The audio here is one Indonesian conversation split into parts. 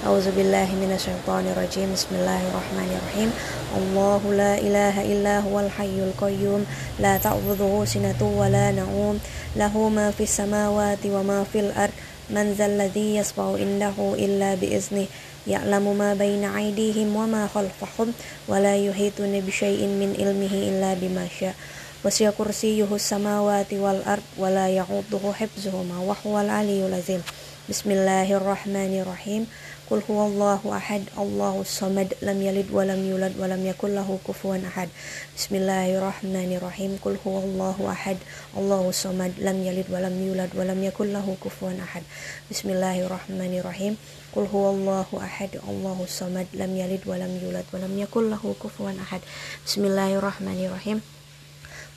أعوذ بالله من الشيطان الرجيم. بسم الله الرحمن الرحيم. الله لا إله إلا هو الحي القيوم. لا تأخذه سنة ولا نوم. له ما في السماوات وما في الأرض. من ذا الذي يصفع عنده إلا بإذنه. يعلم ما بين أيديهم وما خلفهم. ولا يحيطون بشيء من علمه إلا بما شاء. وسع كرسيه السماوات والأرض. ولا يعوده حفظهما. وهو العلي العظيم. بسم الله الرحمن الرحيم. Qul huwallahu ahad, Allahu samad, lam yalid wa lam yulad wa lam yakul lahu kufuwan ahad. Bismillahirrahmanirrahim. Qul huwallahu ahad, Allahu samad, lam yalid wa lam yulad wa lam yakul lahu kufuwan ahad. Bismillahirrahmanirrahim. Qul huwallahu ahad, Allahu samad, lam yalid wa lam yulad wa lam yakul lahu kufuwan ahad. Bismillahirrahmanirrahim.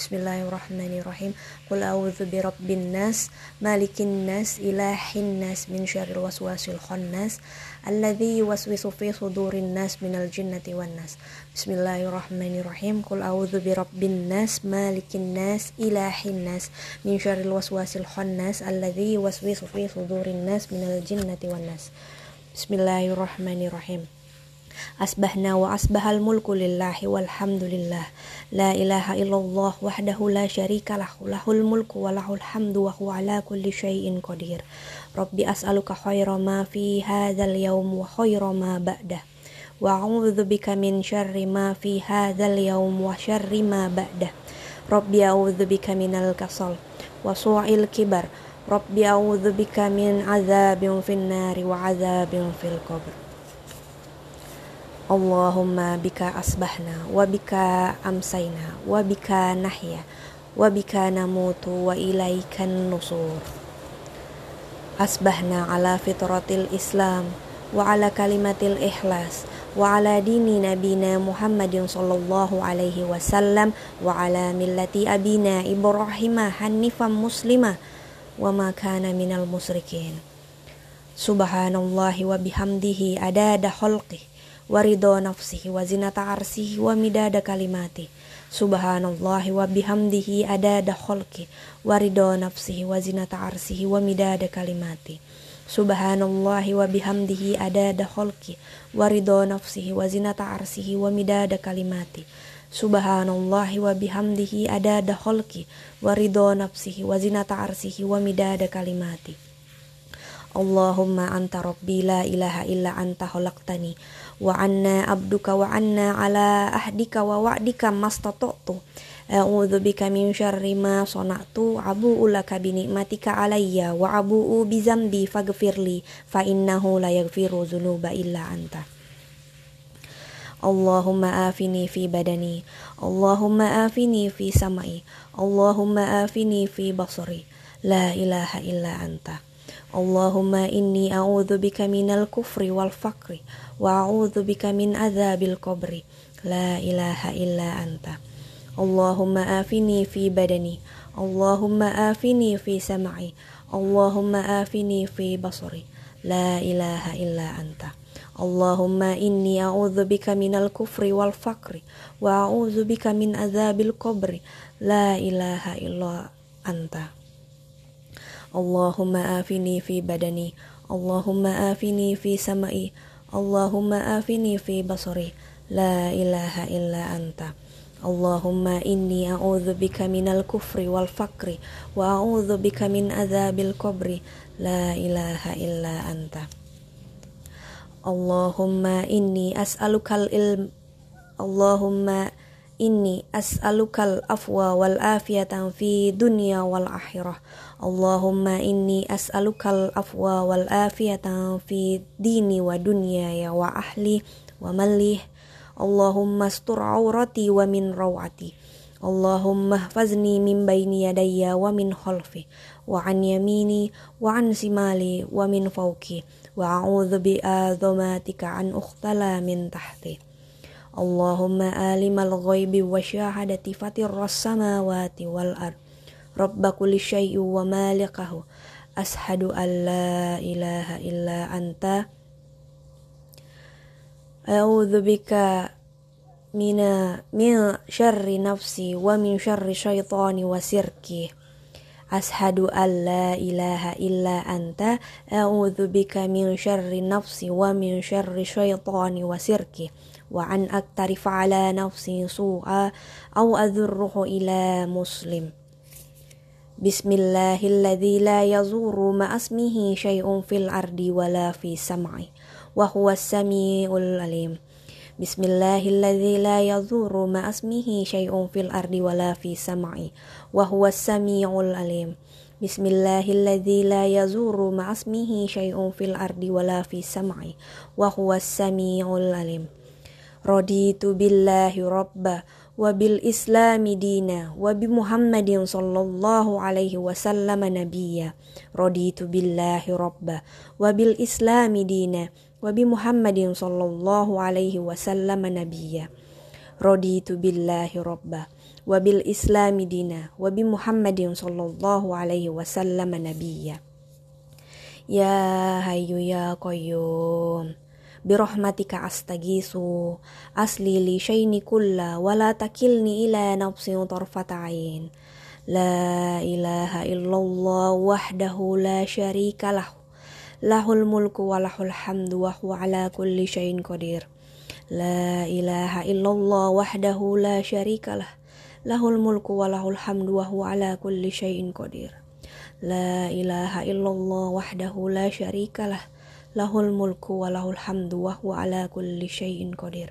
بسم الله الرحمن الرحيم قل أعوذ برب الناس مالك الناس إله الناس من شر الوسواس الخناس الذي يوسوس في صدور الناس من الجنة والناس بسم الله الرحمن الرحيم قل أعوذ برب الناس مالك الناس إله الناس من شر الوسواس الخناس الذي يوسوس في صدور الناس من الجنة والناس بسم الله الرحمن الرحيم asbahna wa asbahal mulku lillahi walhamdulillah la ilaha illallah wahdahu la syarika lahu lahul mulku wa lahul hamdu wa huwa ala kulli syai'in qadir rabbi as'aluka khaira ma fi hadzal yaum wa khaira ma ba'dah wa a'udzu bika min syarri ma fi hadzal yaum wa syarri ma ba'dah rabbi a'udzu bika minal kasal wa su'il kibar rabbi a'udzu bika min adzabin fin nari wa adzabin fil qabr Allahumma bika asbahna wa bika amsayna wa bika nahya wa bika namutu wa ilaikan nusur. Asbahna ala fitratil islam wa ala kalimatil ikhlas wa ala dini nabina Muhammadin sallallahu alaihi wasallam wa ala millati abina Ibrahimah hanifan muslimah wa ma kana minal musrikin. Subhanallahi wa bihamdihi adada khalqih waridho nafsihi wa zinata arsihi wa midada kalimati. Subhanallahi wa bihamdihi adada kholki. Waridho nafsihi wa zinata arsihi wa midada kalimati. Subhanallahi wa bihamdihi adada kholki. Waridho nafsihi wa zinata arsihi wa midada kalimati. Subhanallahi wa bihamdihi adada kholki. Waridho nafsihi wa zinata arsihi wa midada kalimati Allahumma anta rabbi la ilaha illa anta khalaqtani. Wa anna abduka wa anna ala ahdika wa wa'dika mastata'tu. A'udzu bika min syarri ma sana'tu. Abu'u laka bi ni'matika alayya wa abu'u bi zambi faghfirli fa innahu la yaghfiru dzunuba illa anta. Allahumma afini fi badani. Allahumma afini fi samai. Allahumma afini fi basari. La ilaha illa anta Allahumma inni a'udzu bika minal kufri wal fakri wa a'udzu bika min adzabil qabri. La ilaha illa anta. Allahumma afini fi badani. Allahumma afini fi sam'i. Allahumma afini fi basari. La ilaha illa anta. Allahumma inni a'udzu bika minal kufri wal fakri wa a'udzu bika min adzabil qabri. La ilaha illa anta Allahumma afini fi badani. Allahumma afini fi samai. Allahumma afini fi basari La ilaha illa anta. Allahumma inni a'udhu bika minal kufri wal fakri. Wa a'udhu bika min azabil qabri La ilaha illa anta. Allahumma inni as'alukal ilm. Allahumma Inni as'alukal afwa wal afiyatan fi dunya wal akhirah. Allahumma inni as'alukal afwa wal afiyatan fi dini wa dunya ya wa ahli wa malih. Allahumma astur aurati wa min rawati. Allahumma fazni min baini yadayya wa min khalfi wa an yamini wa an simali wa min fawki wa a'udzu bi an ukhtala min tahti. اللهم عالم الغيب والشهادة فطر السماوات والأرض رب كل شيء ومالكه أشهد أن لا إله إلا أنت أعوذ بك من من شر نفسي ومن شر شيطاني وسركي أشهد أن لا إله إلا أنت. أعوذ بك من شر نفسي ومن شر شيطان وسركه وأن أقترف على نفسي سوءا أو أذره إلى مسلم. بسم الله الذي لا يزور ما اسمه شيء في الأرض ولا في سمعه وهو السميع العليم. بسم الله الذي لا يضر مع اسمه شيء في الأرض ولا في السمع وهو السميع العليم بسم الله الذي لا يضر مع اسمه شيء في الأرض ولا في السمع وهو السميع العليم رضيت بالله ربا وبالإسلام دينا وبمحمد صلى الله عليه وسلم نبيا رضيت بالله ربا وبالإسلام دينا وبمحمد صلى الله عليه وسلم نبيا رضيت بالله ربا وبالإسلام دينا وبمحمد صلى الله عليه وسلم نبيا يا حي يا قيوم برحمتك أستغيث أصلي لي شيني كلا ولا تكلني إلى نفسي طرفة عين لا إله إلا الله وحده لا شريك له lahul mulku wa lahul hamdu wa huwa ala kulli syai'in qadir. La ilaha illallah wahdahu la syarika lah. Lahul mulku wa lahul hamdu wa huwa ala kulli syai'in qadir. La ilaha illallah wahdahu la syarika lah. Lahul mulku wa lahul hamdu wa huwa ala kulli syai'in qadir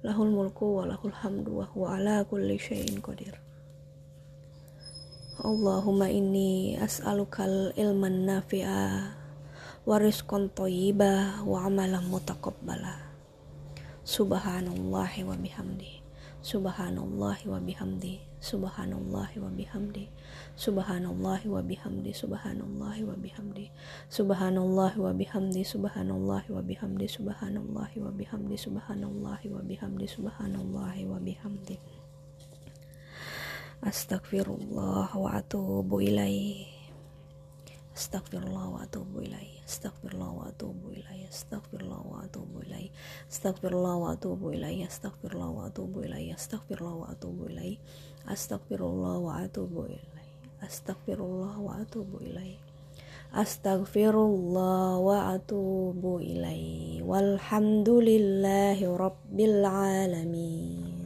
Lahul mulku wa lahul hamdu wa huwa ala kulli syai'in qadir. Allahumma inni as'alukal ilman nafi'a wa rizqan thayyiba wa amalan mutaqabbala. Subhanallahi wa bihamdi Subhanallahi wa bihamdi Subhanallahi wa bihamdi Subhanallahi wa bihamdi Subhanallahi wa bihamdi Subhanallahi wa bihamdi Subhanallahi wa bihamdi Subhanallahi wa bihamdi Subhanallahi wa bihamdi Subhanallahi wa bihamdi. Astagfirullah wa atubu ilaih. Astagfirullah wa atubu ilaih Astagfirullah wa atubu ilaih Astagfirullah wa atubu ilaih Astagfirullah wa atubu ilaih Astagfirullah wa atubu ilaih Astagfirullah wa atubu ilaih Astagfirullah wa atubu ilaih Astagfirullah wa atubu ilaih Astagfirullah wa atubu ilaih Walhamdulillahi rabbil alamin